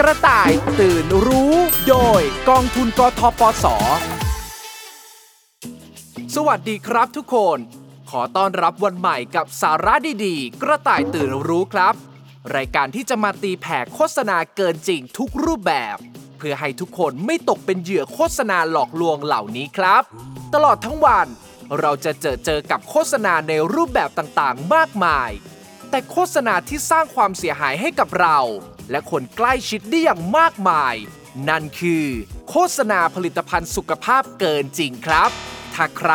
กระต่ายตื่นรู้ โดยกองทุนกทปส สวัสดีครับทุกคน ขอต้อนรับวันใหม่กับสาระดีๆ กระต่ายตื่นรู้ครับ รายการที่จะมาตีแผ่โฆษณาเกินจริงทุกรูปแบบ เพื่อให้ทุกคนไม่ตกเป็นเหยื่อโฆษณาหลอกลวงเหล่านี้ครับ ตลอดทั้งวัน เราจะเจอเจอกับโฆษณาในรูปแบบต่างๆ มากมาย แต่โฆษณาที่สร้างความเสียหายให้กับเรา และคนใกล้ชิดได้อย่างมากมาย นั่นคือ โฆษณาผลิตภัณฑ์สุขภาพเกินจริงครับ ถ้าใคร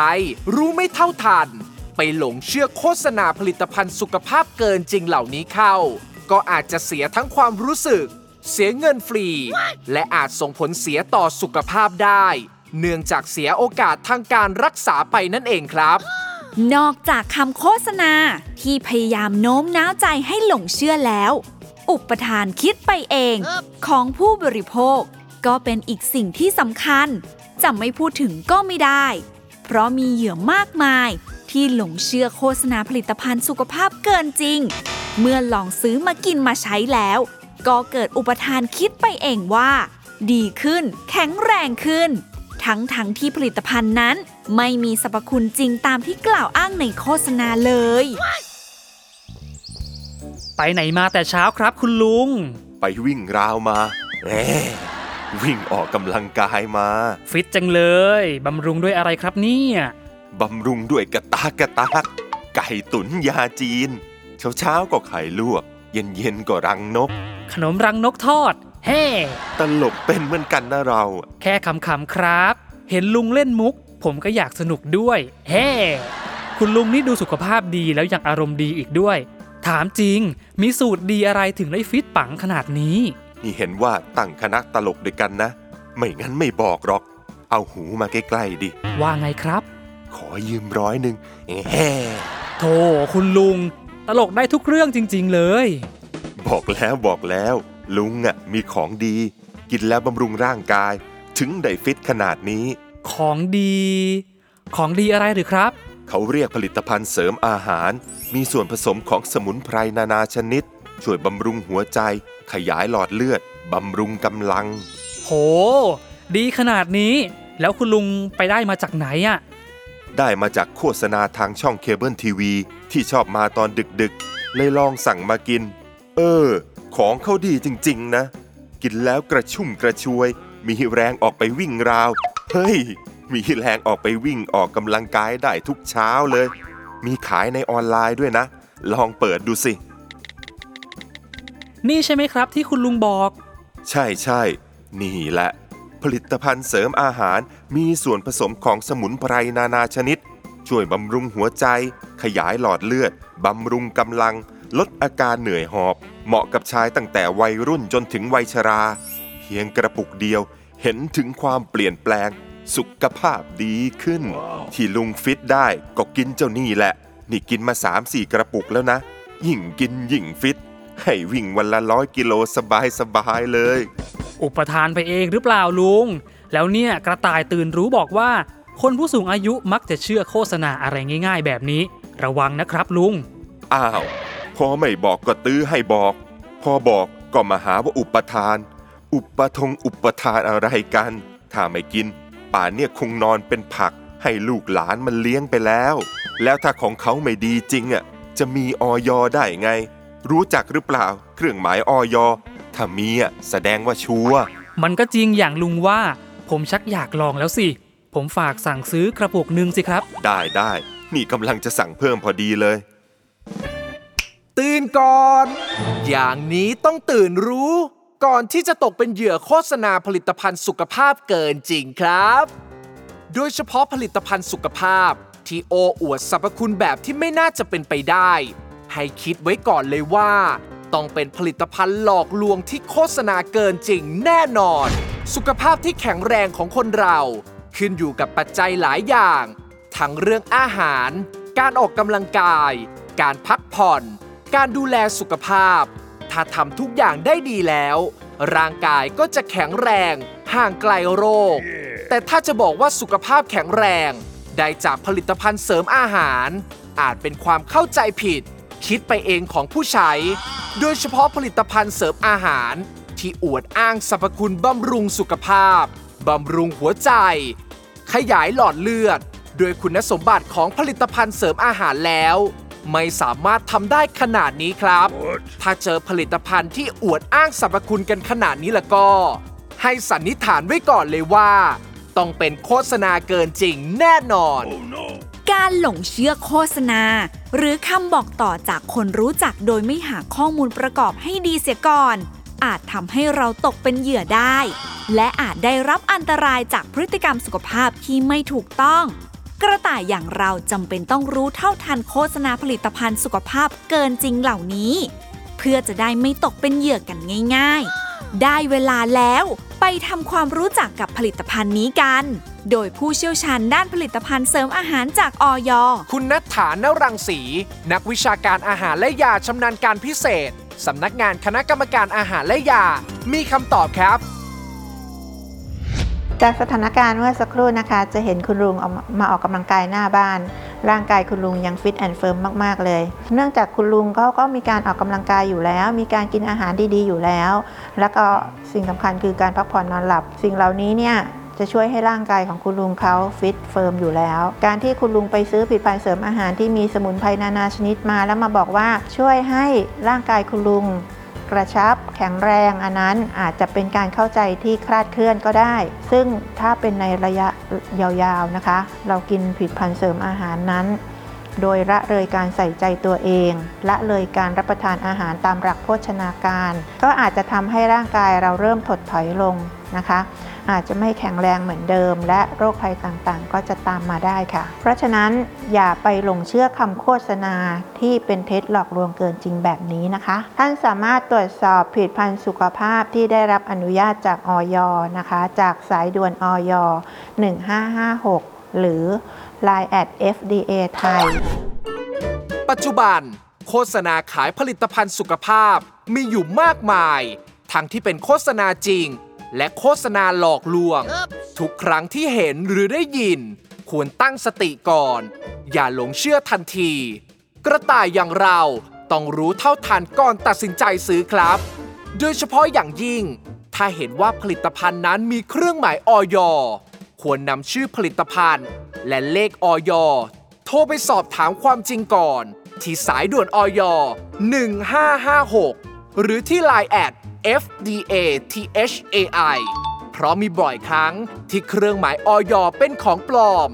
รู้ไม่เท่าทัน ไปหลงเชื่อโฆษณาผลิตภัณฑ์สุขภาพเกินจริงเหล่านี้เข้า ก็อาจจะเสียทั้งความรู้สึก เสียเงินฟรี และอาจส่งผลเสียต่อสุขภาพได้ เนื่องจากเสียโอกาสทางการรักษาไปนั่นเองครับนอกจากคำโฆษณาที่พยายามโน้มน้าวใจให้หลงเชื่อแล้ว อุปทานคิดไปเองของผู้บริโภค ก็เป็นอีกสิ่งที่สำคัญ จะไม่พูดถึงก็ไม่ได้ เพราะมีเหยื่อมากมาย ที่หลงเชื่อโฆษณาผลิตภัณฑ์สุขภาพเกินจริง เมื่อลองซื้อมากินมาใช้แล้ว ก็เกิดอุปทานคิดไปเองว่า ดีขึ้น แข็งแรงขึ้น ทั้งทั้งที่ผลิตภัณฑ์นั้น ไม่มีสรรพคุณจริงตามที่กล่าวอ้างในโฆษณาเลย ไปไหนมาแต่เช้าครับคุณลุง ไปวิ่งราวมาแหมวิ่งออกกำลังกายมา ฟิตจังเลยบำรุงด้วยอะไรครับเนี่ยบำรุงด้วยกระตากกระตากไก่ตุ๋นยาจีน เช้าเช้าๆก็ไข่ลวก เย็นเย็นๆก็รังนก ขนมรังนกทอด เฮ้ตลกเป็นเหมือนกันนะเรา แค่คำๆครับ เห็นลุงเล่นมุก ผมก็อยากสนุกด้วย เฮ้คุณลุงนี่ดูสุขภาพดีแล้วยังอารมณ์ดีอีกด้วย ถามจริง มีสูตรดีอะไรถึงได้ฟิตปังขนาดนี้ นี่เห็นว่าตั้งคณะตลกด้วยกันนะ ไม่งั้นไม่บอกหรอก เอาหูมาใกล้ๆดิ ว่าไงครับ ขอยืมร้อยหนึ่งแหมโธ่คุณลุง ตลกได้ทุกเรื่องจริง ๆ เลย บอกแล้วบอกแล้ว ลุงอะมีของดี กินแล้วบำรุงร่างกาย ถึงได้ฟิตขนาดนี้ ของดี ของดีอะไรหรือครับ เขาเรียกผลิตภัณฑ์เสริมอาหาร มีส่วนผสมของสมุนไพรนานาชนิด ช่วยบำรุงหัวใจ ขยายหลอดเลือด บำรุงกำลัง โห ดีขนาดนี้ แล้วคุณลุงไปได้มาจากไหนอะได้มาจากโฆษณาทางช่องเคเบิลทีวี ที่ชอบมาตอนดึกๆ เลยลองสั่งมากิน เออ ของเขาดีจริง ๆ นะ กินแล้วกระชุ่มกระชวย มีแรงออกไปวิ่งราว เฮ้ย มีแรงออกไปวิ่งออกกำลังกายได้ทุกเช้าเลย มีขายในออนไลน์ด้วยนะ ลองเปิดดูสิ นี่ใช่ไหมครับที่คุณลุงบอก ใช่ใช่นี่แหละ ผลิตภัณฑ์เสริมอาหารมีส่วนผสมของสมุนไพรนานาชนิด ช่วยบำรุงหัวใจ ขยายหลอดเลือด บำรุงกำลัง ลดอาการเหนื่อยหอบ เหมาะกับชายตั้งแต่วัยรุ่นจนถึงวัยชรา เพียงกระปุกเดียวเห็นถึงความเปลี่ยนแปลง สุขภาพดีขึ้น ที่ลุงฟิตได้ก็กินเจ้านี่แหละ นี่กินมา 3-4 กระปุกแล้วนะ ยิ่งกินยิ่งฟิต ให้วิ่งวันละร้อยกิโลสบายๆเลย อุปทานไปเองหรือเปล่าลุง แล้วเนี่ยกระต่ายตื่นรู้บอกว่า คนผู้สูงอายุมักจะเชื่อโฆษณาอะไรง่าย ๆ แบบนี้ ระวังนะครับลุง อ้าว พอไม่บอกก็ตื้อให้บอก พอบอกก็มาหาว่าอุปทาน อุปทงอุปทานอะไรกัน ถ้าไม่กิน ป่านเนี่ยคงนอนเป็นผัก ให้ลูกหลานมันเลี้ยงไปแล้ว แล้วถ้าของเขาไม่ดีจริงอะจะมีออยได้ไง รู้จักหรือเปล่า เครื่องหมายออยถ้ามีอะแสดงว่าชัวร์มันก็จริงอย่างลุงว่า ผมชักอยากลองแล้วสิ ผมฝากสั่งซื้อกระปุกหนึ่งสิครับ ได้ได้นี่กำลังจะสั่งเพิ่มพอดีเลย ตื่นก่อน อย่างนี้ต้องตื่นรู้ ก่อนที่จะตกเป็นเหยื่อโฆษณาผลิตภัณฑ์สุขภาพเกินจริงครับ โดยเฉพาะผลิตภัณฑ์สุขภาพ ที่โอ้อวดสรรพคุณแบบที่ไม่น่าจะเป็นไปได้ ให้คิดไว้ก่อนเลยว่า ต้องเป็นผลิตภัณฑ์หลอกลวงที่โฆษณาเกินจริงแน่นอน สุขภาพที่แข็งแรงของคนเรา ขึ้นอยู่กับปัจจัยหลายอย่าง ทั้งเรื่องอาหาร การออกกำลังกาย การพักผ่อน การดูแลสุขภาพ ถ้าทำทุกอย่างได้ดีแล้ว ร่างกายก็จะแข็งแรง ห่างไกลโรค แต่ถ้าจะบอกว่าสุขภาพแข็งแรง ได้จากผลิตภัณฑ์เสริมอาหาร อาจเป็นความเข้าใจผิด คิดไปเองของผู้ใช้ โดยเฉพาะผลิตภัณฑ์เสริมอาหาร ที่อวดอ้างสรรพคุณบำรุงสุขภาพบำรุงหัวใจ ขยายหลอดเลือด โดยคุณสมบัติของผลิตภัณฑ์เสริมอาหารแล้ว ไม่สามารถทำได้ขนาดนี้ครับ ถ้าเจอผลิตภัณฑ์ที่อวดอ้างสรรพคุณกันขนาดนี้แล้วก็ ให้สันนิษฐานไว้ก่อนเลยว่า ต้องเป็นโฆษณาเกินจริงแน่นอนการหลงเชื่อโฆษณา หรือคำบอกต่อจากคนรู้จักโดยไม่หาข้อมูลประกอบให้ดีเสียก่อน อาจทำให้เราตกเป็นเหยื่อได้ และอาจได้รับอันตรายจากพฤติกรรมสุขภาพที่ไม่ถูกต้อง กระต่ายอย่างเราจำเป็นต้องรู้เท่าทันโฆษณาผลิตภัณฑ์สุขภาพเกินจริงเหล่านี้ เพื่อจะได้ไม่ตกเป็นเหยื่อกันง่ายๆ ได้เวลาแล้วไปทำความรู้จักกับผลิตภัณฑ์นี้กัน โดยผู้เชี่ยวชาญด้านผลิตภัณฑ์เสริมอาหารจากออยคุณนัทฐานรังสี นักวิชาการอาหารและยาชำนาญการพิเศษสำนักงานคณะกรรมการอาหารและยา มีคำตอบครับ จากสถานการณ์เมื่อสักครู่นะคะ จะเห็นคุณลุงออกมาออกกำลังกายหน้าบ้าน ร่างกายคุณลุงยัง fit and firm มาก ๆ เลย เนื่องจากคุณลุงเขาก็มีการออกกำลังกายอยู่แล้ว มีการกินอาหารดีๆอยู่แล้ว แล้วก็สิ่งสำคัญคือการพักผ่อนนอนหลับ สิ่งเหล่านี้เนี่ยจะช่วยให้ร่างกายของคุณลุงเขา fit firm อยู่แล้ว การที่คุณลุงไปซื้อผลิตภัณฑ์เสริมอาหารที่มีสมุนไพรนานาชนิดมา แล้วมาบอกว่าช่วยให้ร่างกายคุณลุง กระชับ แข็งแรง อันนั้นอาจจะเป็นการเข้าใจที่คลาดเคลื่อนก็ได้ ซึ่งถ้าเป็นในระยะยาวๆนะคะ เรากินผลิตภัณฑ์เสริมอาหารนั้น โดยละเลยการใส่ใจตัวเอง ละเลยการรับประทานอาหารตามหลักโภชนาการ ก็อาจจะทำให้ร่างกายเราเริ่มถดถอยลงนะคะ อาจจะไม่แข็งแรงเหมือนเดิม และโรคภัยต่างๆ ก็จะตามมาได้ค่ะ เพราะฉะนั้นอย่าไปหลงเชื่อคำโฆษณาที่เป็นเท็จหลอกลวงเกินจริงแบบนี้นะคะ ท่านสามารถตรวจสอบผลิตภัณฑ์สุขภาพที่ได้รับอนุญาตจากออยนะคะ จากสายด่วนออย1556 หรือ Line at FDA ไทย ปัจจุบัน โฆษณาขายผลิตภัณฑ์สุขภาพมีอยู่มากมาย ทั้งที่เป็นโฆษณาจริง และโฆษณาหลอกลวง ทุกครั้งที่เห็นหรือได้ยิน ควรตั้งสติก่อน อย่าหลงเชื่อทันที กระต่ายอย่างเราต้องรู้เท่าทันก่อนตัดสินใจซื้อครับ โดยเฉพาะอย่างยิ่ง ถ้าเห็นว่าผลิตภัณฑ์นั้นมีเครื่องหมายออยควรนำชื่อผลิตภัณฑ์ และเลขออยโทรไปสอบถามความจริงก่อน ที่สายด่วนออย1556 หรือที่ Line แอด FDA THAI เพราะมีบ่อยครั้งที่เครื่องหมายออยเป็นของปลอม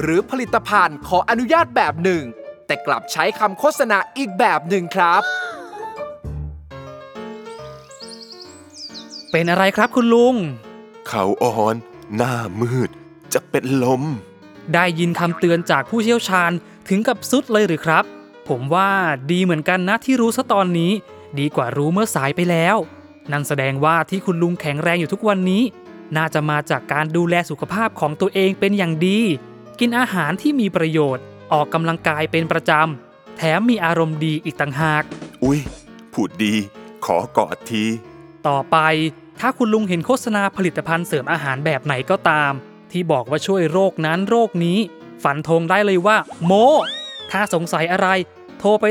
หรือผลิตภัณฑ์ขออนุญาตแบบหนึ่ง แต่กลับใช้คำโฆษณาอีกแบบหนึ่งครับ เป็นอะไรครับคุณลุง เขาอ่อน หน้ามืด จะเป็นลม ได้ยินคำเตือนจากผู้เชี่ยวชาญถึงกับสุดเลยหรือครับ ผมว่าดีเหมือนกันนะที่รู้ซะตอนนี้ ดีกว่ารู้เมื่อสายไปแล้ว นั่นแสดงว่าที่คุณลุงแข็งแรงอยู่ทุกวันนี้ น่าจะมาจากการดูแลสุขภาพของตัวเองเป็นอย่างดี กินอาหารที่มีประโยชน์ ออกกำลังกายเป็นประจำ แถมมีอารมณ์ดีอีกต่างหาก อุ้ยพูดดี ขอกอดที ต่อไปถ้าคุณลุงเห็นโฆษณาผลิตภัณฑ์เสริมอาหารแบบไหนก็ตาม ที่บอกว่าช่วยโรคนั้นโรคนี้ ฝันธงได้เลยว่า โม ถ้าสงสัยอะไร โทรไป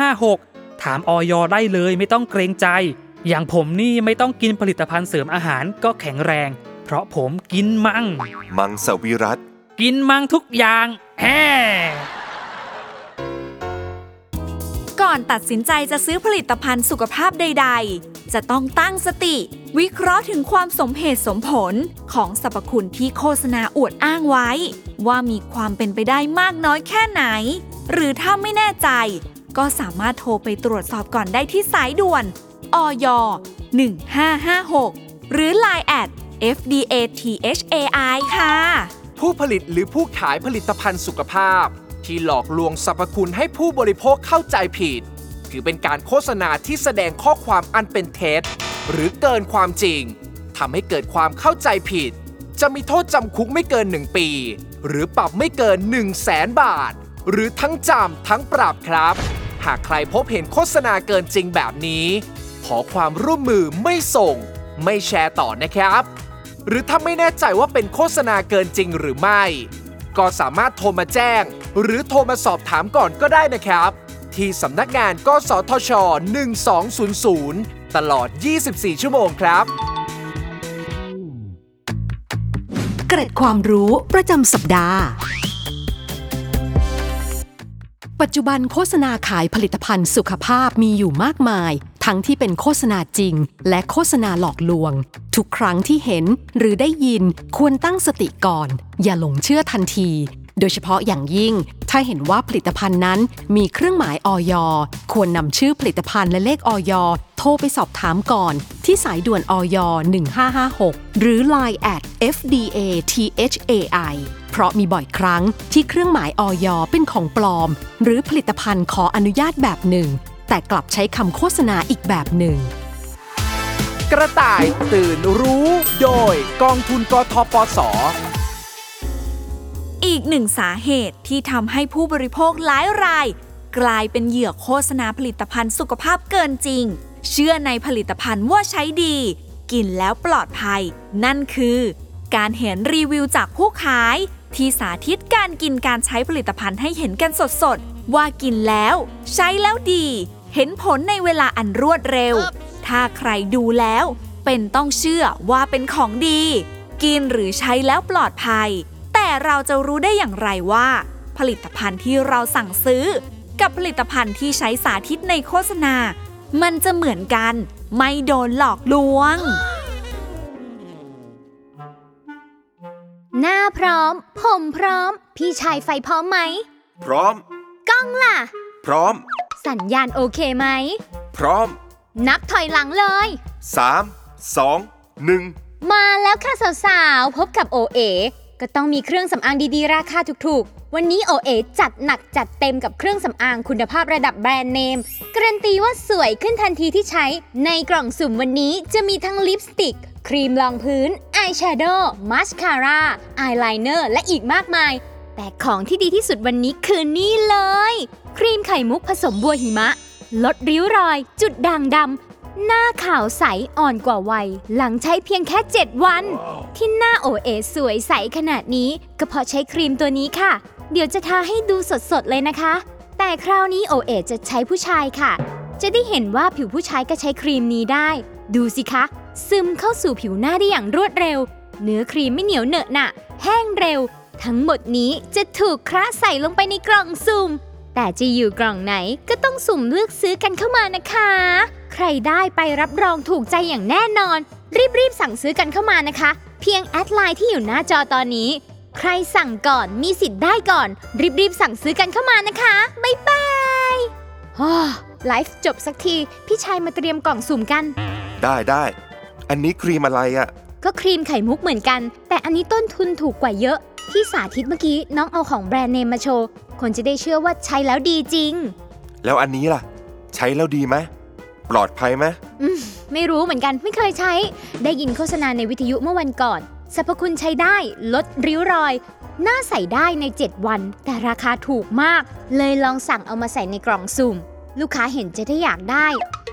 1556 ถามออยได้เลยไม่ต้องเกรงใจ อย่างผมนี่ไม่ต้องกินผลิตภัณฑ์เสริมอาหารก็แข็งแรง เพราะผมกินมัง มังสวิรัตกินมังทุกอย่างแฮ่ก่อนตัดสินใจจะซื้อผลิตภัณฑ์สุขภาพใด ๆ จะต้องตั้งสติ วิเคราะห์ถึงความสมเหตุสมผลของสรรพคุณที่โฆษณาอวดอ้างไว้ ว่ามีความเป็นไปได้มากน้อยแค่ไหน หรือถ้าไม่แน่ใจ ก็สามารถโทรไปตรวจสอบก่อนได้ที่สายด่วน อย1556 หรือ Line แอด FDA THAI ค่ะ ผู้ผลิตหรือผู้ขายผลิตภัณฑ์สุขภาพ ที่หลอกลวงสรรพคุณให้ผู้บริโภคเข้าใจผิด ถือเป็นการโฆษณาที่แสดงข้อความอันเป็นเท็จ หรือเกินความจริงทำให้เกิดความเข้าใจผิด จะมีโทษจำคุกไม่เกิน 1 ปี หรือปรับไม่เกิน 1 0 0 0 0แสนบาท หรือทั้งจำทั้งปรับครับ หากใครพบเห็นโฆษณาเกินจริงแบบนี้ ขอความร่วมมือไม่ส่ง ไม่แชร์ต่อนะครับ หรือถ้าไม่แน่ใจว่าเป็นโฆษณาเกินจริงหรือไม่ ก็สามารถโทรมาแจ้ง หรือโทรมาสอบถามก่อนก็ได้นะครับ ที่สำนักงานกสทช 1200 ตลอด 24 ชั่วโมงครับ เกร็ดความรู้ประจำสัปดาห์ปัจจุบันโฆษณาขายผลิตภัณฑ์สุขภาพมีอยู่มากมาย ทั้งที่เป็นโฆษณาจริง และโฆษณาหลอกลวง ทุกครั้งที่เห็นหรือได้ยินควรตั้งสติก่อน อย่าหลงเชื่อทันที โดยเฉพาะอย่างยิ่ง ถ้าเห็นว่าผลิตภัณฑ์นั้นมีเครื่องหมายออยควรนำชื่อผลิตภัณฑ์และเลขออยโทรไปสอบถามก่อน ที่สายด่วนออย1556 หรือ Line at FDA THAI เพราะมีบ่อยครั้งที่เครื่องหมายออยเป็นของปลอม หรือผลิตภัณฑ์ขออนุญาตแบบหนึ่ง แต่กลับใช้คำโฆษณาอีกแบบหนึ่ง กระต่ายตื่นรู้ โดยกองทุนกทปส อีกหนึ่งสาเหตุที่ทำให้ผู้บริโภคหลายราย กลายเป็นเหยื่อโฆษณาผลิตภัณฑ์สุขภาพเกินจริง เชื่อในผลิตภัณฑ์ว่าใช้ดี กินแล้วปลอดภัย นั่นคือ การเห็นรีวิวจากผู้ขาย ที่สาธิตการกินการใช้ผลิตภัณฑ์ให้เห็นกันสดๆว่ากินแล้ว ใช้แล้วดี เห็นผลในเวลาอันรวดเร็ว ถ้าใครดูแล้ว เป็นต้องเชื่อว่าเป็นของดี กินหรือใช้แล้วปลอดภัย แต่เราจะรู้ได้อย่างไรว่า ผลิตภัณฑ์ที่เราสั่งซื้อ กับผลิตภัณฑ์ที่ใช้สาธิตในโฆษณา มันจะเหมือนกัน ไม่โดนหลอกลวง หน้าพร้อม ผมพร้อม พี่ชายไฟพร้อมไหม พร้อม กล้องล่ะ พร้อม สัญญาณโอเคไหม พร้อม นับถอยหลังเลย 3 2 1 มาแล้วค่ะสาวๆ พบกับโอเอก็ต้องมีเครื่องสำอางดีๆ ราคาถูกๆ วันนี้โอเอจัดหนักจัดเต็มกับเครื่องสำอางคุณภาพระดับแบรนด์เนม การันตีว่าสวยขึ้นทันทีที่ใช้ ในกล่องสุ่มวันนี้จะมีทั้งลิปสติก ครีมรองพื้น อายแชโดว์มาสคาร่าอายไลเนอร์และอีกมากมาย แต่ของที่ดีที่สุดวันนี้คือนี่เลย ครีมไข่มุกผสมบัวหิมะ ลดริ้วรอย จุดด่างดำ หน้าขาวใสอ่อนกว่าวัย หลังใช้เพียงแค่ 7 วัน ที่หน้าโอเอสวยใสขนาดนี้ก็เพราะใช้ครีมตัวนี้ค่ะ เดี๋ยวจะทาให้ดูสดๆเลยนะคะ แต่คราวนี้โอเอจะใช้ผู้ชายค่ะ จะได้เห็นว่าผิวผู้ชายก็ใช้ครีมนี้ได้ ดูสิคะ ซึมเข้าสู่ผิวหน้าได้อย่างรวดเร็ว เนื้อครีมไม่เหนียวเหนอะหนะแห้งเร็ว ทั้งหมดนี้จะถูกคระใส่ลงไปในกล่องสุ่ม แต่จะอยู่กล่องไหนก็ต้องสุ่มเลือกซื้อกันเข้ามานะคะ ใครได้ไปรับรองถูกใจอย่างแน่นอน รีบๆสั่งซื้อกันเข้ามานะคะ เพียง add ไลน์ที่อยู่หน้าจอตอนนี้ ใครสั่งก่อนมีสิทธิ์ได้ก่อน รีบๆสั่งซื้อกันเข้ามานะคะบ๊ายบายฮ่อไลฟ์จบสักที พี่ชายมาเตรียมกล่องสุ่มกัน ได้ได้ อันนี้ครีมอะไรอะก็ครีมไข่มุกเหมือนกัน แต่อันนี้ต้นทุนถูกกว่าเยอะ ที่สาธิตเมื่อกี้น้องเอาของแบรนด์เนมมาโชว์ คนจะได้เชื่อว่าใช้แล้วดีจริง แล้วอันนี้ล่ะ ใช้แล้วดีไหมปลอดภัยไหมอืมไม่รู้เหมือนกันไม่เคยใช้ ได้ยินโฆษณาในวิทยุเมื่อวันก่อนสรรพคุณใช้ได้ ลดริ้วรอย หน้าใส่ได้ใน 7 วัน แต่ราคาถูกมาก เลยลองสั่งเอามาใส่ในกล่องสุ่ม ลูกค้าเห็นจะได้อยากได้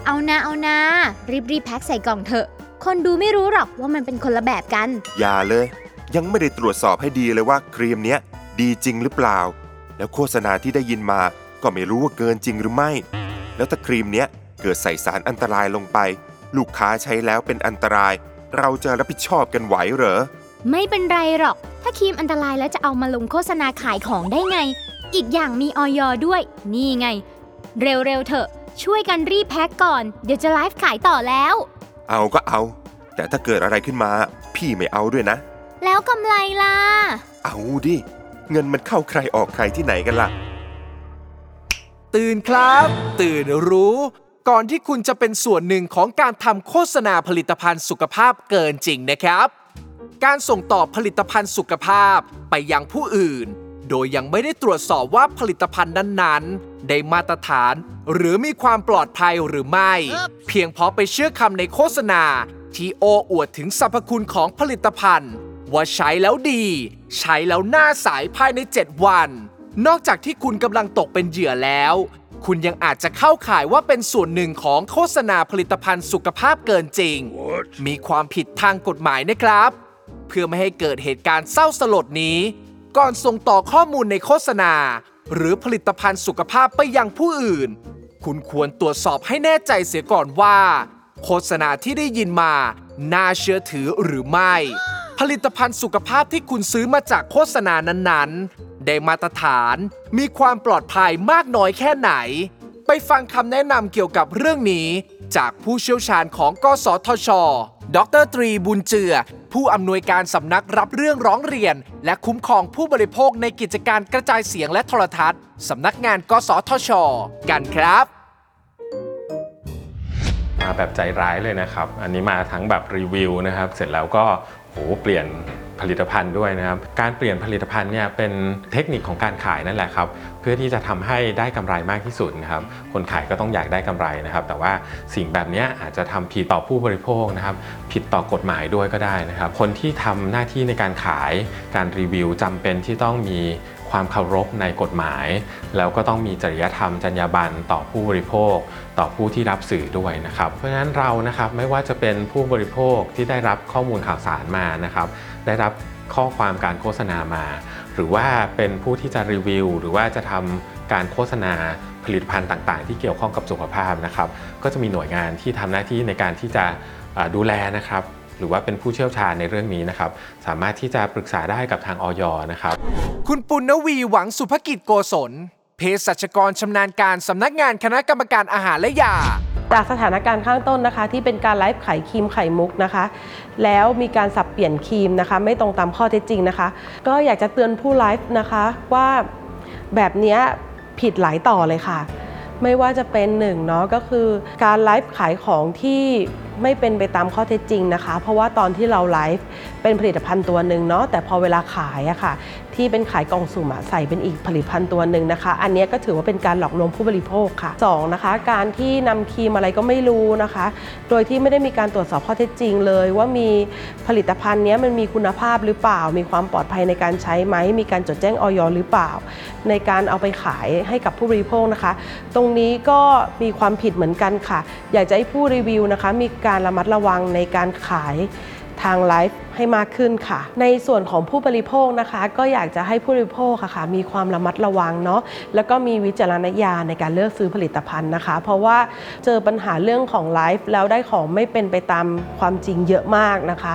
เอานะเอานะรีบรีบๆแพ็คใส่กล่องเถอะ คนดูไม่รู้หรอกว่ามันเป็นคนละแบบกัน อย่าเลย ยังไม่ได้ตรวจสอบให้ดีเลยว่าครีมเนี้ยดีจริงหรือเปล่า แล้วโฆษณาที่ได้ยินมาก็ไม่รู้ว่าเกินจริงหรือไม่ แล้วถ้าครีมเนี้ยเกิดใส่สารอันตรายลงไป ลูกค้าใช้แล้วเป็นอันตราย เราจะรับผิดชอบกันไหวเหรอ ไม่เป็นไรหรอก ถ้าครีมอันตรายแล้วจะเอามาลงโฆษณาขายของได้ไง อีกอย่างมีออยด้วย นี่ไง เร็วๆเถอะ ช่วยกันรีบแพ็คก่อน เดี๋ยวจะไลฟ์ขายต่อแล้ว เอาก็เอา แต่ถ้าเกิดอะไรขึ้นมา พี่ไม่เอาด้วยนะ แล้วกำไรล่ะ เอาดิ เงินมันเข้าใครออกใครที่ไหนกันล่ะ ตื่นครับ ตื่นรู้ ก่อนที่คุณจะเป็นส่วนหนึ่งของการทำโฆษณาผลิตภัณฑ์สุขภาพเกินจริงนะครับ การส่งต่อผลิตภัณฑ์สุขภาพไปยังผู้อื่น โดยยังไม่ได้ตรวจสอบว่าผลิตภัณฑ์นั้นๆ ได้มาตรฐาน หรือมีความปลอดภัยหรือไม่ เพียงเพราะไปเชื่อคำในโฆษณาที่โอ้อวดถึงสรรพคุณของผลิตภัณฑ์ ว่าใช้แล้วดี ใช้แล้วหน้าใสภายใน 7 วัน นอกจากที่คุณกำลังตกเป็นเหยื่อแล้ว คุณยังอาจจะเข้าข่ายว่าเป็นส่วนหนึ่งของโฆษณาผลิตภัณฑ์สุขภาพเกินจริงมีความผิดทางกฎหมายนะครับ เพื่อไม่ให้เกิดเหตุการณ์เศร้าสลดนี้ ก่อนส่งต่อข้อมูลในโฆษณา หรือผลิตภัณฑ์สุขภาพไปยังผู้อื่น คุณควรตรวจสอบให้แน่ใจเสียก่อนว่า โฆษณาที่ได้ยินมา น่าเชื่อถือหรือไม่ ผลิตภัณฑ์สุขภาพที่คุณซื้อมาจากโฆษณานั้นๆ ได้มาตรฐาน มีความปลอดภัยมากน้อยแค่ไหน ไปฟังคำแนะนำเกี่ยวกับเรื่องนี้ จากผู้เชี่ยวชาญของกสทช ดรตรีบุญเจือ ผู้อำนวยการสำนักรับเรื่องร้องเรียน และคุ้มครองผู้บริโภคในกิจการกระจายเสียงและโทรทัศน์สำนักงานกสทช กันครับมาแบบใจร้ายเลยนะครับ อันนี้มาทั้งแบบรีวิวนะครับ เสร็จแล้วก็ โหเปลี่ยนผลิตภัณฑ์ด้วยนะครับ การเปลี่ยนผลิตภัณฑ์เนี่ยเป็นเทคนิคของการขายนั่นแหละครับ เพื่อที่จะทำให้ได้กำไรมากที่สุดนะครับ คนขายก็ต้องอยากได้กำไรนะครับ แต่ว่าสิ่งแบบนี้อาจจะทำผิดต่อผู้บริโภคนะครับ ผิดต่อกฎหมายด้วยก็ได้นะครับ คนที่ทำหน้าที่ในการขายการรีวิวจำเป็นที่ต้องมี ความเคารพในกฎหมาย แล้วก็ต้องมีจริยธรรมจรรยาบรรณต่อผู้บริโภค ต่อผู้ที่รับสื่อด้วยนะครับ เพราะฉะนั้นเรานะครับไม่ว่าจะเป็นผู้บริโภคที่ได้รับข้อมูลข่าวสารมานะครับได้รับข้อความการโฆษณามา หรือว่าเป็นผู้ที่จะรีวิว หรือว่าจะทำการโฆษณาผลิตภัณฑ์ต่าง ๆ ที่เกี่ยวข้องกับสุขภาพนะครับ ก็จะมีหน่วยงานที่ทำหน้าที่ในการที่จะดูแลนะครับ หรือว่าเป็นผู้เชี่ยวชาญในเรื่องนี้นะครับ สามารถที่จะปรึกษาได้กับทางออยนะครับ คุณปุณณวีหวังสุภกิจโกศลเภสัชกรชำนาญการสำนักงานคณะกรรมการอาหารและยา จากสถานการณ์ข้างต้นนะคะ ที่เป็นการไลฟ์ขายครีมไข่มุกนะคะ แล้วมีการสับเปลี่ยนครีมนะคะ ไม่ตรงตามข้อเท็จจริงนะคะ ก็อยากจะเตือนผู้ไลฟ์นะคะว่าแบบเนี้ยผิดหลายต่อเลยค่ะ ไม่ว่าจะเป็นหนึ่งเนาะก็คือการไลฟ์ขายของที่ไม่เป็นไปตามข้อเท็จจริงนะคะ เพราะว่าตอนที่เราไลฟ์เป็นผลิตภัณฑ์ตัวหนึ่งเนาะแต่พอเวลาขายอะค่ะ ที่เป็นขายกล่องสุ่มอะใส่เป็นอีกผลิตภัณฑ์ตัวหนึ่งนะคะ อันนี้ก็ถือว่าเป็นการหลอกลวงผู้บริโภคค่ะสองนะคะ การที่นำครีมอะไรก็ไม่รู้นะคะ โดยที่ไม่ได้มีการตรวจสอบข้อเท็จจริงเลย ว่ามีผลิตภัณฑ์เนี้ยมันมีคุณภาพหรือเปล่า มีความปลอดภัยในการใช้ไหมมีการจดแจ้งออยหรือเปล่า ในการเอาไปขายให้กับผู้บริโภคนะคะ ตรงนี้ก็มีความผิดเหมือนกันค่ะ อยากจะให้ผู้รีวิวนะคะมีการระมัดระวังในการขายทางไลฟ์ ให้มากขึ้นค่ะ ในส่วนของผู้บริโภคนะคะ ก็อยากจะให้ผู้บริโภคค่ะมีความระมัดระวังเนาะแล้วก็มีวิจารณญาณในการเลือกซื้อผลิตภัณฑ์นะคะ เพราะว่าเจอปัญหาเรื่องของไลฟ์แล้วได้ของไม่เป็นไปตามความจริงเยอะมากนะคะ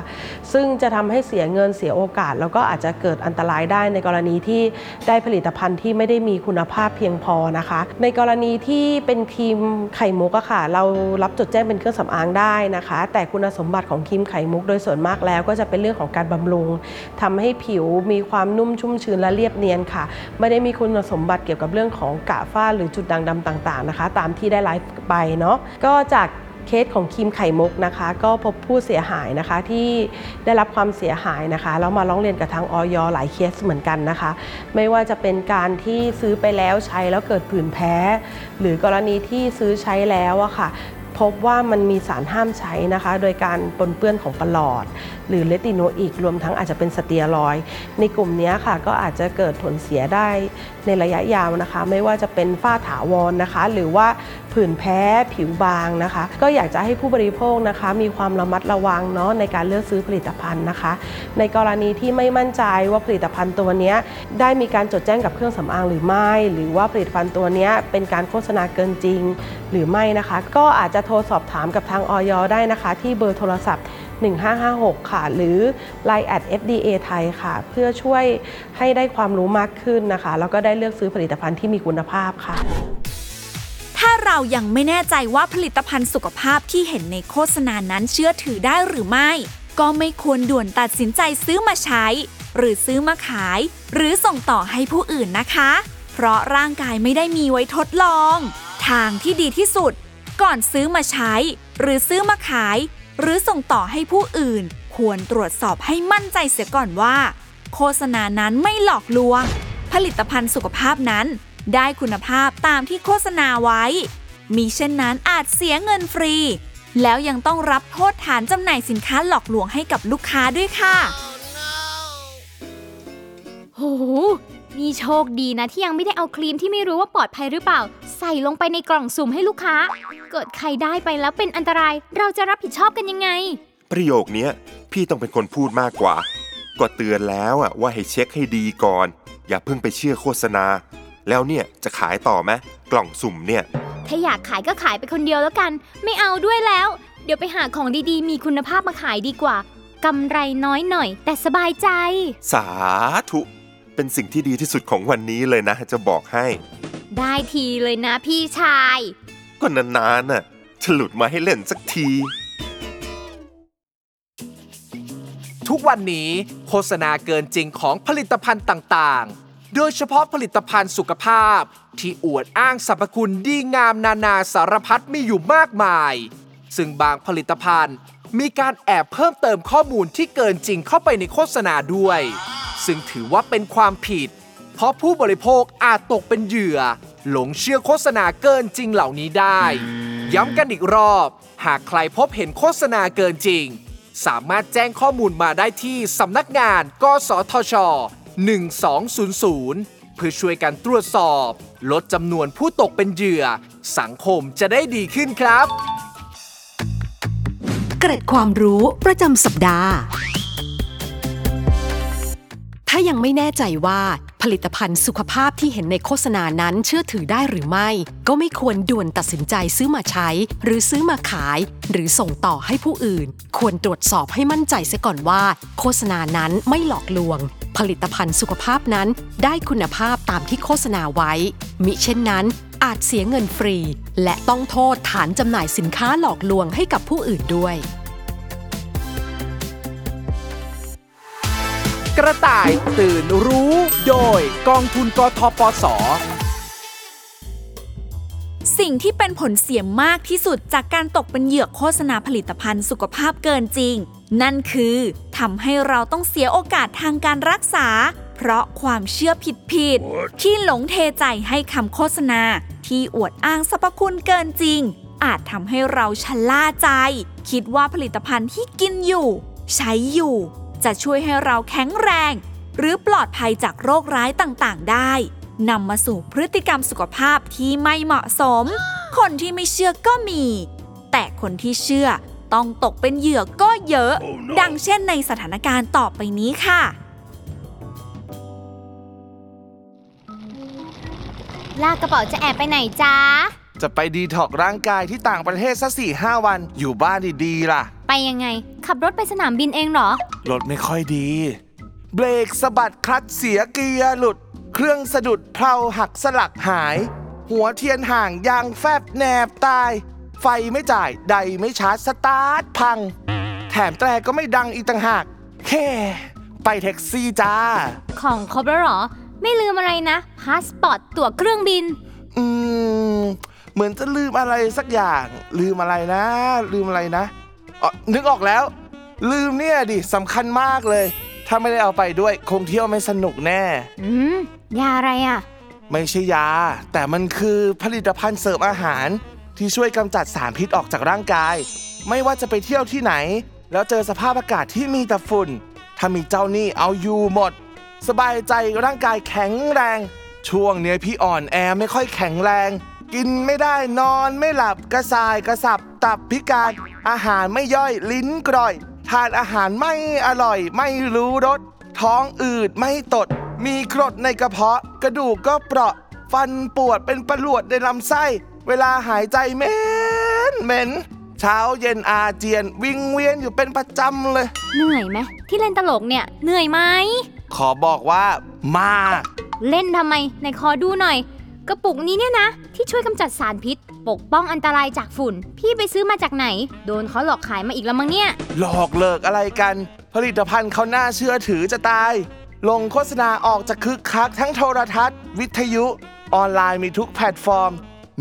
ซึ่งจะทำให้เสียเงินเสียโอกาส แล้วก็อาจจะเกิดอันตรายได้ในกรณีที่ได้ผลิตภัณฑ์ที่ไม่ได้มีคุณภาพเพียงพอนะคะ ในกรณีที่เป็นครีมไข่มุกอะค่ะ เรารับจดแจ้งเป็นเครื่องสำอางได้นะคะ แต่คุณสมบัติของครีมไข่มุกโดยส่วนมากแล้วก็จะเป็นเรื่องของการบำรุงทำให้ผิวมีความนุ่มชุ่มชื้นและเรียบเนียนค่ะ ไม่ได้มีคุณสมบัติเกี่ยวกับเรื่องของกระฝ้าหรือจุดด่างดำต่างๆนะคะ ตามที่ได้ไลฟ์ไปเนาะก็จากเคสของครีมไข่มุกนะคะ ก็พบผู้เสียหายนะคะที่ได้รับความเสียหายนะคะแล้วมาร้องเรียนกับทางออยหลายเคสเหมือนกันนะคะ ไม่ว่าจะเป็นการที่ซื้อไปแล้วใช้แล้วเกิดผื่นแพ้ หรือกรณีที่ซื้อใช้แล้วอะค่ะพบว่ามันมีสารห้ามใช้นะคะ โดยการปนเปื้อนของประหลอด หรือเรติโนอิกรวมทั้งอาจจะเป็นสเตียรอยด์ ในกลุ่มนี้ค่ะก็อาจจะเกิดผลเสียได้ในระยะยาวนะคะ ไม่ว่าจะเป็นฝ้าถาวรนะคะ หรือว่าผื่นแพ้ผิวบางนะคะ ก็อยากจะให้ผู้บริโภคนะคะ มีความระมัดระวังเนาะในการเลือกซื้อผลิตภัณฑ์นะคะ ในกรณีที่ไม่มั่นใจว่าผลิตภัณฑ์ตัวนี้ได้มีการจดแจ้งกับเครื่องสำอางหรือไม่ หรือว่าผลิตภัณฑ์ตัวนี้เป็นการโฆษณาเกินจริงหรือไม่นะคะ ก็อาจจะโทรสอบถามกับทางออยได้นะคะ ที่เบอร์โทรศัพท์ 1556 ค่ะ หรือ Line at FDA ไทยค่ะ เพื่อช่วยให้ได้ความรู้มากขึ้นนะคะ แล้วก็ได้เลือกซื้อผลิตภัณฑ์ที่มีคุณภาพค่ะ ถ้าเรายังไม่แน่ใจว่าผลิตภัณฑ์สุขภาพที่เห็นในโฆษณานั้นเชื่อถือได้หรือไม่ ก็ไม่ควรด่วนตัดสินใจซื้อมาใช้ หรือซื้อมาขาย หรือส่งต่อให้ผู้อื่นนะคะ เพราะร่างกายไม่ได้มีไว้ทดลอง ทางที่ดีที่สุด ก่อนซื้อมาใช้ หรือซื้อมาขาย หรือส่งต่อให้ผู้อื่น ควรตรวจสอบให้มั่นใจเสียก่อนว่า โฆษณานั้นไม่หลอกลวง ผลิตภัณฑ์สุขภาพนั้น ได้คุณภาพตามที่โฆษณาไว้ มีเช่นนั้นอาจเสียเงินฟรี แล้วยังต้องรับโทษฐานจำหน่ายสินค้าหลอกลวงให้กับลูกค้าด้วยค่ะโหนี่โชคดีนะที่ยังไม่ได้เอาครีมที่ไม่รู้ว่าปลอดภัยหรือเปล่า ใส่ลงไปในกล่องสุ่มให้ลูกค้า เกิดใครได้ไปแล้วเป็นอันตราย เราจะรับผิดชอบกันยังไง ประโยคเนี้ยพี่ต้องเป็นคนพูดมากกว่า ก็เตือนแล้วอะว่าให้เช็คให้ดีก่อน อย่าเพิ่งไปเชื่อโฆษณา แล้วเนี่ยจะขายต่อไหมกล่องสุ่มเนี่ย ถ้าอยากขายก็ขายไปคนเดียวแล้วกัน ไม่เอาด้วยแล้ว เดี๋ยวไปหาของดีๆ มีคุณภาพมาขายดีกว่ากำไรน้อยหน่อย แต่สบายใจ สาธุ เป็นสิ่งที่ดีที่สุดของวันนี้เลยนะ จะบอกให้ ได้ทีเลยนะพี่ชาย ก็นานๆน่ะจะหลุดมาให้เล่นสักที ทุกวันนี้โฆษณาเกินจริงของผลิตภัณฑ์ต่างๆ โดยเฉพาะผลิตภัณฑ์สุขภาพ ที่อวดอ้างสรรพคุณดีงามนานาสารพัดมีอยู่มากมาย ซึ่งบางผลิตภัณฑ์มีการแอบเพิ่มเติมข้อมูลที่เกินจริงเข้าไปในโฆษณาด้วย ซึ่งถือว่าเป็นความผิด เพราะผู้บริโภคอาจตกเป็นเหยื่อ หลงเชื่อโฆษณาเกินจริงเหล่านี้ได้ ย้ำกันอีกรอบ หากใครพบเห็นโฆษณาเกินจริง สามารถแจ้งข้อมูลมาได้ที่สำนักงาน กสทช 1200 เพื่อช่วยกันตรวจสอบ ลดจำนวนผู้ตกเป็นเหยื่อ สังคมจะได้ดีขึ้นครับ เกร็ดความรู้ประจำสัปดาห์ ถ้ายังไม่แน่ใจว่า ผลิตภัณฑ์สุขภาพที่เห็นในโฆษณานั้นเชื่อถือได้หรือไม่ ก็ไม่ควรด่วนตัดสินใจซื้อมาใช้ หรือซื้อมาขาย หรือส่งต่อให้ผู้อื่น ควรตรวจสอบให้มั่นใจเสียก่อนว่า โฆษณานั้นไม่หลอกลวง ผลิตภัณฑ์สุขภาพนั้น ได้คุณภาพตามที่โฆษณาไว้ มิเช่นนั้น อาจเสียเงินฟรี และต้องโทษฐานจำหน่ายสินค้าหลอกลวงให้กับผู้อื่นด้วย กระต่ายตื่นรู้ โดยกองทุนกทปส สิ่งที่เป็นผลเสียมากที่สุดจากการตกเป็นเหยื่อโฆษณาผลิตภัณฑ์สุขภาพเกินจริง นั่นคือทำให้เราต้องเสียโอกาสทางการรักษา เพราะความเชื่อผิดๆที่หลงเทใจให้คำโฆษณา ที่อวดอ้างสรรพคุณเกินจริง อาจทำให้เราชะล่าใจ คิดว่าผลิตภัณฑ์ที่กินอยู่ ใช้อยู่ จะช่วยให้เราแข็งแรง หรือปลอดภัยจากโรคร้ายต่างๆ ได้นำมาสู่พฤติกรรมสุขภาพที่ไม่เหมาะสม คนที่ไม่เชื่อก็มี แต่คนที่เชื่อต้องตกเป็นเหยื่อก็เยอะดังเช่นในสถานการณ์ต่อไปนี้ค่ะ ลากกระเป๋าจะแอบไปไหนจ้า จะไปดีท็อกร่างกายที่ต่างประเทศสักสี่ห้าวัน อยู่บ้านดีๆล่ะ ไปยังไง ขับรถไปสนามบินเองเหรอ รถไม่ค่อยดี เบรกสะบัดคลัตช์เสียเกียร์หลุด เครื่องสะดุดเพลาหักสลักหาย หัวเทียนห่างยางแฟบแนบตาย ไฟไม่จ่ายไดไม่ชาร์จสตาร์ทพัง แถมแตรก็ไม่ดังอีกต่างหากแค่ไปแท็กซี่จ้า ของครบแล้วเหรอ ไม่ลืมอะไรนะ พาสปอร์ตตั๋วเครื่องบิน อืม เหมือนจะลืมอะไรสักอย่างลืมอะไรนะ ลืมอะไรนะอ๋อนึกออกแล้ว ลืมเนี่ยดิสำคัญมากเลย ถ้าไม่ได้เอาไปด้วยคงเที่ยวไม่สนุกแน่ อืมยาอะไรอะ ไม่ใช่ยา แต่มันคือผลิตภัณฑ์เสริมอาหาร ที่ช่วยกำจัดสารพิษออกจากร่างกาย ไม่ว่าจะไปเที่ยวที่ไหน แล้วเจอสภาพอากาศที่มีแต่ฝุ่น ถ้ามีเจ้านี่เอาอยู่หมด สบายใจร่างกายแข็งแรง ช่วงเนี้ยพี่อ่อนแอไม่ค่อยแข็งแรง กินไม่ได้นอนไม่หลับกระสายกระสับตับพิการ อาหารไม่ย่อยลิ้นกร่อย ทานอาหารไม่อร่อย ไม่รู้รสท้องอืดไม่ตด มีกรดในกระเพาะ กระดูกก็เปราะ ฟันปวดเป็นประหลวดในลำไส้ เวลาหายใจเหม็นเหม็นเช้าเย็นอาเจียน วิงเวียนอยู่เป็นประจำเลย เหนื่อยไหมที่เล่นตลกเนี่ยเหนื่อยไหมขอบอกว่ามาก เล่นทำไมไหนขอดูหน่อย กระปุกนี้เนี่ยนะ ที่ช่วยกำจัดสารพิษ ปกป้องอันตรายจากฝุ่น พี่ไปซื้อมาจากไหน โดนเขาหลอกขายมาอีกแล้วมั้งเนี่ย หลอกเลิกอะไรกัน ผลิตภัณฑ์เขาน่าเชื่อถือจะตาย ลงโฆษณาออกจะคึกคักทั้งโทรทัศน์ วิทยุ ออนไลน์มีทุกแพลตฟอร์ม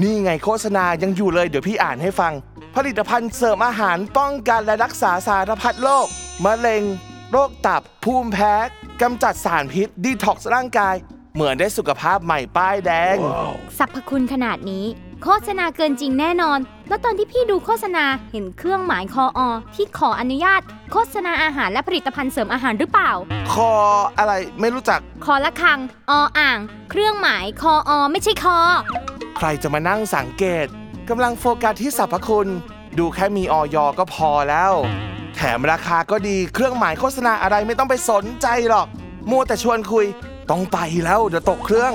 นี่ไงโฆษณายังอยู่เลยเดี๋ยวพี่อ่านให้ฟัง ผลิตภัณฑ์เสริมอาหารป้องกันและรักษาสารพัดโรคมะเร็ง โรคตับภูมิแพ้กำจัดสารพิษดีท็อกซ์ร่างกาย เหมือนได้สุขภาพใหม่ป้ายแดง สรรพคุณขนาดนี้ โฆษณาเกินจริงแน่นอน แล้วตอนที่พี่ดูโฆษณาเห็นเครื่องหมายคออที่ขออนุญาต โฆษณาอาหารและผลิตภัณฑ์เสริมอาหารหรือเปล่า คออะไรไม่รู้จัก คอละคัง ออ่าง เครื่องหมายคออไม่ใช่คอ ใครจะมานั่งสังเกตกำลังโฟกัสที่สรรพคุณ ดูแค่มีออยก็พอแล้ว แถมราคาก็ดีเครื่องหมายโฆษณาอะไรไม่ต้องไปสนใจหรอก มัวแต่ชวนคุย ต้องไปแล้วเดี๋ยวตกเครื่อง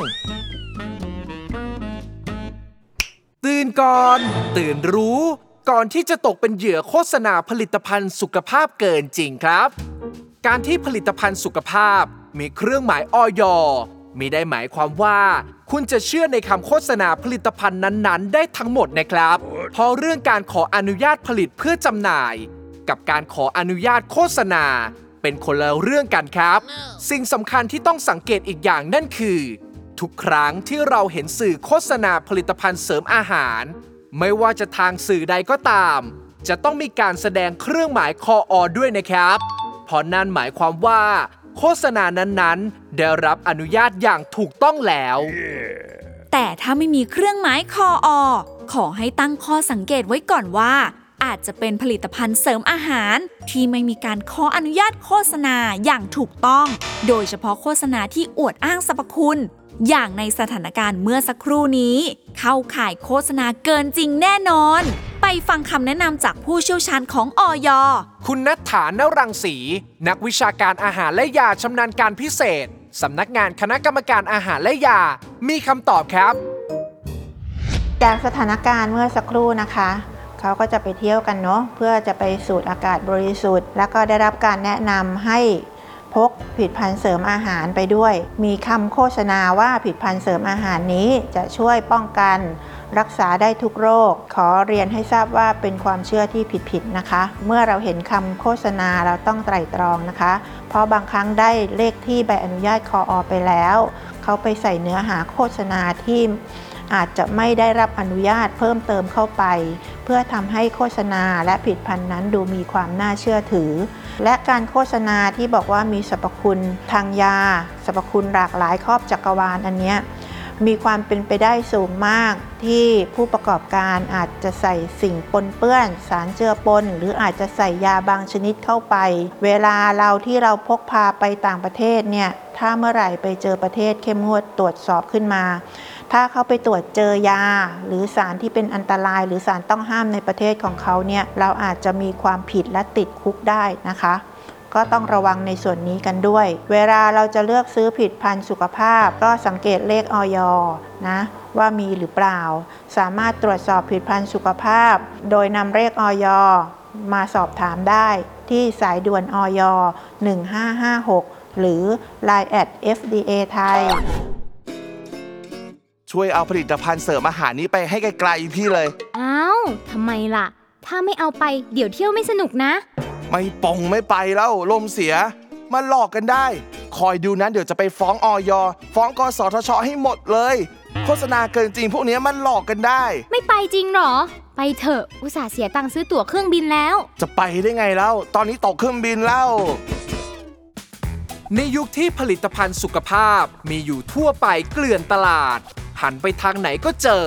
ตื่นก่อน ตื่นรู้ ก่อนที่จะตกเป็นเหยื่อโฆษณาผลิตภัณฑ์สุขภาพเกินจริงครับ การที่ผลิตภัณฑ์สุขภาพ มีเครื่องหมายออยมีได้หมายความว่า คุณจะเชื่อในคำโฆษณาผลิตภัณฑ์นั้นๆ ได้ทั้งหมดนะครับ เพราะเรื่องการขออนุญาตผลิตเพื่อจำหน่าย กับการขออนุญาตโฆษณา เป็นคนละเรื่องกันครับ สิ่งสำคัญที่ต้องสังเกตอีกอย่างนั่นคือ ทุกครั้งที่เราเห็นสื่อโฆษณาผลิตภัณฑ์เสริมอาหาร ไม่ว่าจะทางสื่อใดก็ตาม จะต้องมีการแสดงเครื่องหมายคออด้วยนะครับเพราะนั่นหมายความว่า โฆษณานั้นๆ ได้รับอนุญาตอย่างถูกต้องแล้ว แต่ถ้าไม่มีเครื่องหมายคออขอให้ตั้งข้อสังเกตไว้ก่อนว่า อาจจะเป็นผลิตภัณฑ์เสริมอาหาร ที่ไม่มีการขออนุญาตโฆษณาอย่างถูกต้อง โดยเฉพาะโฆษณาที่อวดอ้างสรรพคุณ อย่างในสถานการณ์เมื่อสักครู่นี้ เข้าข่ายโฆษณาเกินจริงแน่นอน ไปฟังคำแนะนำจากผู้เชี่ยวชาญของออยคุณนัทฐานรังสี นักวิชาการอาหารและยาชำนาญการพิเศษสำนักงานคณะกรรมการอาหารและยา มีคำตอบครับ จากสถานการณ์เมื่อสักครู่นะคะ เขาก็จะไปเที่ยวกันเนาะเพื่อจะไปสูดอากาศบริสุทธิ์ แล้วก็ได้รับการแนะนำให้พกผลิดพันธ์เสริมอาหารไปด้วย มีคำโฆษณาว่าผลิดพันธ์เสริมอาหารนี้จะช่วยป้องกันรักษาได้ทุกโรค ขอเรียนให้ทราบว่าเป็นความเชื่อที่ผิดๆนะคะ เมื่อเราเห็นคำโฆษณาเราต้องไตร่ตรองนะคะ เพราะบางครั้งได้เลขที่ใบอนุญาตคออไปแล้ว เขาไปใส่เนื้อหาโฆษณาที่ อาจจะไม่ได้รับอนุญาตเพิ่มเติมเข้าไป เพื่อทำให้โฆษณาและผลิดพันธ์นั้นดูมีความน่าเชื่อถือ และการโฆษณาที่บอกว่ามีสรรพคุณทางยา สรรพคุณหลากหลายครอบจักรวาลอันเนี้ยมีความเป็นไปได้สูงมากที่ผู้ประกอบการอาจจะใส่สิ่งปนเปื้อน สารเจือปน หรืออาจจะใส่ยาบางชนิดเข้าไป เวลาเราที่เราพกพาไปต่างประเทศเนี่ยถ้าเมื่อไหร่ไปเจอประเทศเข้มงวดตรวจสอบขึ้นมา ถ้าเขาไปตรวจเจอยา หรือสารที่เป็นอันตราย หรือสารต้องห้ามในประเทศของเขาเนี่ยเราอาจจะมีความผิดและติดคุกได้นะคะ ก็ต้องระวังในส่วนนี้กันด้วย เวลาเราจะเลือกซื้อผลิดพันธ์สุขภาพ ก็สังเกตเลขออยนะว่ามีหรือเปล่า สามารถตรวจสอบผลิดพันธ์สุขภาพ โดยนำเลขออยมาสอบถามได้ที่สายด่วนออย1556 หรือ Line แอด FDA ไทย ช่วยเอาผลิตภัณฑ์เสริมอาหารนี้ไปให้ไกลๆพี่เลย อ้าวทำไมล่ะ ถ้าไม่เอาไปเดี๋ยวเที่ยวไม่สนุกนะ ไม่ปองไม่ไปแล้วลมเสีย มาหลอกกันได้ คอยดูนั้นเดี๋ยวจะไปฟ้องออยฟ้องกสทชให้หมดเลย โฆษณาเกินจริงพวกนี้มันหลอกกันได้ ไม่ไปจริงเหรอ ไปเถอะอุตส่าห์เสียตังค์ซื้อตั๋วเครื่องบินแล้ว จะไปได้ไงแล้ว ตอนนี้ตกเครื่องบินแล้วในยุคที่ผลิตภัณฑ์สุขภาพมีอยู่ทั่วไปเกลื่อนตลาด หันไปทางไหนก็เจอ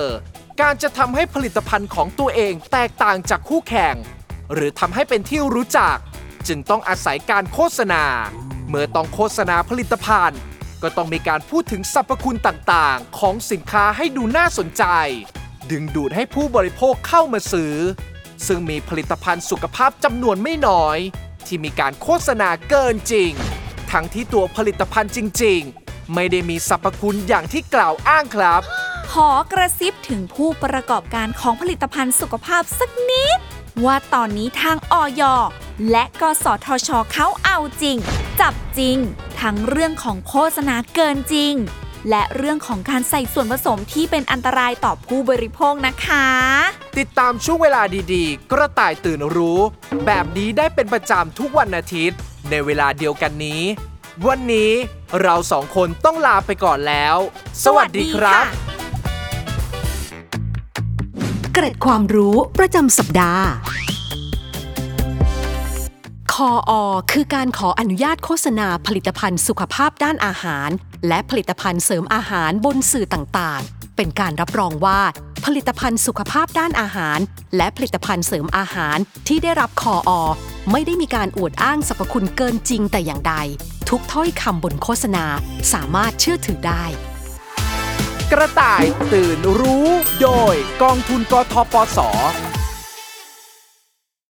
การจะทำให้ผลิตภัณฑ์ของตัวเองแตกต่างจากคู่แข่ง หรือทำให้เป็นที่รู้จัก จึงต้องอาศัยการโฆษณา เมื่อต้องโฆษณาผลิตภัณฑ์ ก็ต้องมีการพูดถึงสรรพคุณต่างๆ ของสินค้าให้ดูน่าสนใจ ดึงดูดให้ผู้บริโภคเข้ามาซื้อ ซึ่งมีผลิตภัณฑ์สุขภาพจำนวนไม่น้อย ที่มีการโฆษณาเกินจริง ทั้งที่ตัวผลิตภัณฑ์จริง ๆ ไม่ได้มีสรรพคุณอย่างที่กล่าวอ้างครับ ขอกระซิบถึงผู้ประกอบการของผลิตภัณฑ์สุขภาพสักนิด ว่าตอนนี้ทางออยและกสทชเขาเอาจริง จับจริง ทั้งเรื่องของโฆษณาเกินจริง และเรื่องของการใส่ส่วนผสมที่เป็นอันตรายต่อผู้บริโภคนะคะ ติดตามช่วงเวลาดีๆ กระต่ายตื่นรู้ แบบนี้ได้เป็นประจำทุกวันอาทิตย์ ในเวลาเดียวกันนี้ วันนี้เราสองคนต้องลาไปก่อนแล้ว สวัสดีครับ เกร็ดความรู้ประจำสัปดาห์ คออคือการขออนุญาตโฆษณาผลิตภัณฑ์สุขภาพด้านอาหาร และผลิตภัณฑ์เสริมอาหารบนสื่อต่างๆ เป็นการรับรองว่าผลิตภัณฑ์สุขภาพด้านอาหาร และผลิตภัณฑ์เสริมอาหารที่ได้รับคออ ไม่ได้มีการอวดอ้างสรรพคุณเกินจริงแต่อย่างใด ทุกถ้อยคำบนโฆษณาสามารถเชื่อถือได้ กระต่ายตื่นรู้ โดยกองทุนกทปส